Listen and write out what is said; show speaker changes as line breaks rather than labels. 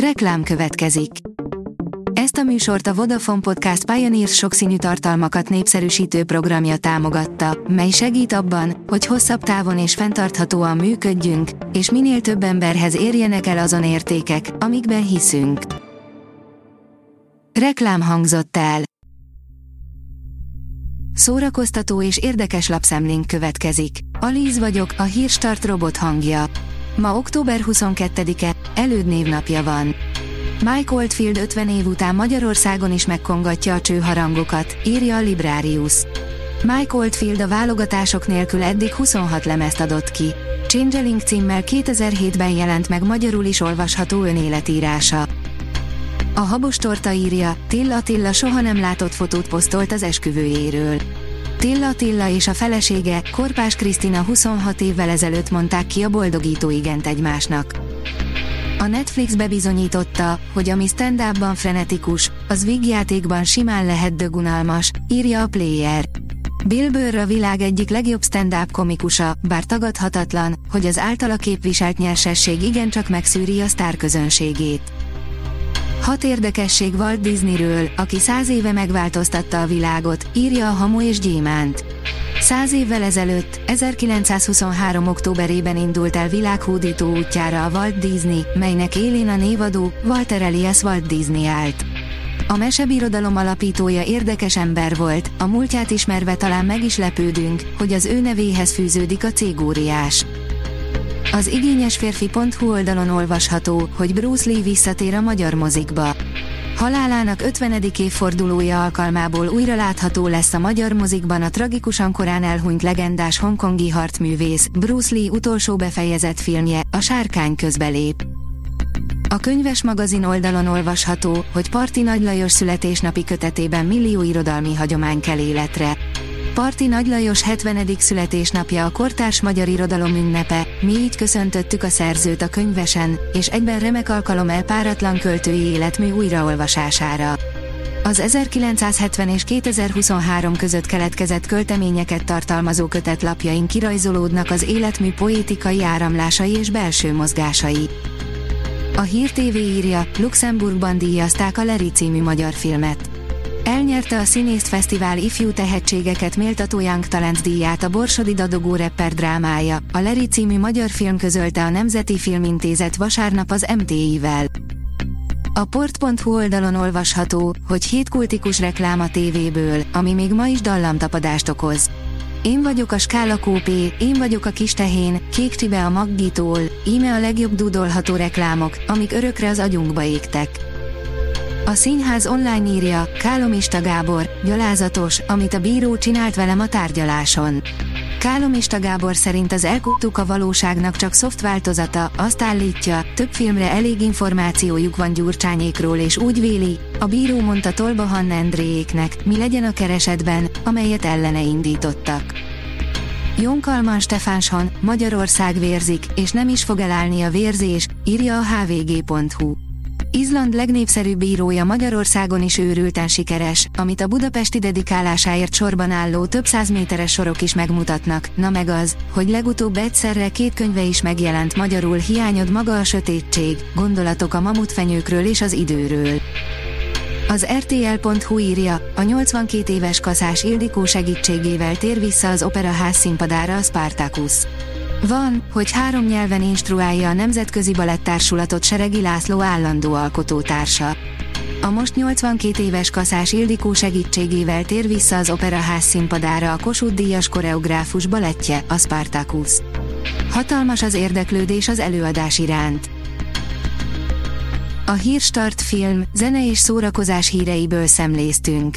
Reklám következik. Ezt a műsort a Vodafone Podcast Pioneers sokszínű tartalmakat népszerűsítő programja támogatta, mely segít abban, hogy hosszabb távon és fenntarthatóan működjünk, és minél több emberhez érjenek el azon értékek, amikben hiszünk. Reklám hangzott el. Szórakoztató és érdekes lapszemlénk következik. Alíz vagyok, a hírstart robot hangja. Ma október 22-e, elődnévnapja van. Mike Oldfield 50 év után Magyarországon is megkongatja a csőharangokat, írja a Librarius. Mike Oldfield a válogatások nélkül eddig 26 lemezt adott ki. Changeling címmel 2007-ben jelent meg magyarul is olvasható önéletírása. A habos torta írja, Tilla Tilla soha nem látott fotót posztolt az esküvőjéről. Tilla Tilla és a felesége, Korpás Krisztina 26 évvel ezelőtt mondták ki a boldogító igent egymásnak. A Netflix bebizonyította, hogy ami stand frenetikus, az vígjátékban simán lehet dögunalmas, írja a Player. Bill Burr a világ egyik legjobb stand-up komikusa, bár tagadhatatlan, hogy az általa képviselt nyersesség igencsak megszűri a sztárközönségét. Hat érdekesség Walt Disneyről, aki száz éve megváltoztatta a világot, írja a Hamu és Gyémánt. Száz évvel ezelőtt, 1923. októberében indult el világhódító útjára a Walt Disney, melynek élén a névadó, Walter Elias Walt Disney állt. A mesebirodalom alapítója érdekes ember volt, a múltját ismerve talán meg is lepődünk, hogy az ő nevéhez fűződik a cégóriás. Az igényesférfi.hu oldalon olvasható, hogy Bruce Lee visszatér a magyar mozikba. Halálának 50. évfordulója alkalmából újra látható lesz a magyar mozikban a tragikusan korán elhunyt legendás hongkongi harcművész, Bruce Lee utolsó befejezett filmje, a Sárkány közbelép. A könyves magazin oldalon olvasható, hogy Parti Nagy Lajos születésnapi kötetében millió irodalmi hagyomány kell életre. Parti Nagy Lajos 70. születésnapja a kortárs magyar irodalom ünnepe, mi így köszöntöttük a szerzőt a könyvesen, és egyben remek alkalom el páratlan költői életmű újraolvasására. Az 1970 és 2023 között keletkezett költeményeket tartalmazó kötetlapjain kirajzolódnak az életmű poétikai áramlásai és belső mozgásai. A Hír TV írja, Luxemburgban díjazták a Leri című magyar filmet. Elnyerte a Színészt Fesztivál ifjú tehetségeket méltató Young Talent díját a Borsodi Dadogó rapper drámája. A Leri című magyar film közölte a Nemzeti Filmintézet vasárnap az MTI-vel. A port.hu oldalon olvasható, hogy hét kultikus reklám a tévéből, ami még ma is dallamtapadást okoz. Én vagyok a Skála Kópé, én vagyok a kis tehén, kék csibe a Maggitól, íme a legjobb dúdolható reklámok, amik örökre az agyunkba égtek. A színház online írja, Kálomista Gábor, gyalázatos, amit a bíró csinált velem a tárgyaláson. Kálomista Gábor szerint az elkuttuk a valóságnak csak szoft változata, azt állítja, több filmre elég információjuk van Gyurcsányékról és úgy véli, a bíró mondta Tolba Hanna Endréjéknek, mi legyen a keresetben, amelyet ellene indítottak. Jonkalman Stefánson, Magyarország vérzik, és nem is fog elállni a vérzés, írja a hvg.hu. Izland legnépszerűbb bírója Magyarországon is őrülten sikeres, amit a budapesti dedikálásáért sorban álló több száz méteres sorok is megmutatnak, na meg az, hogy legutóbb egyszerre két könyve is megjelent magyarul hiányod maga a sötétség, gondolatok a mamutfenyőkről és az időről. Az RTL.hu írja, a 82 éves kaszás Ildikó segítségével tér vissza az operaház színpadára a Spartacus. Van, hogy három nyelven instruálja a Nemzetközi Balettársulatot Seregi László állandó alkotótársa. A most 82 éves kaszás Ildikó segítségével tér vissza az Operaház színpadára a Kossuth Díjas koreográfus balettje, a Spartacus. Hatalmas az érdeklődés az előadás iránt. A Hírstart film, zene és szórakozás híreiből szemléztünk.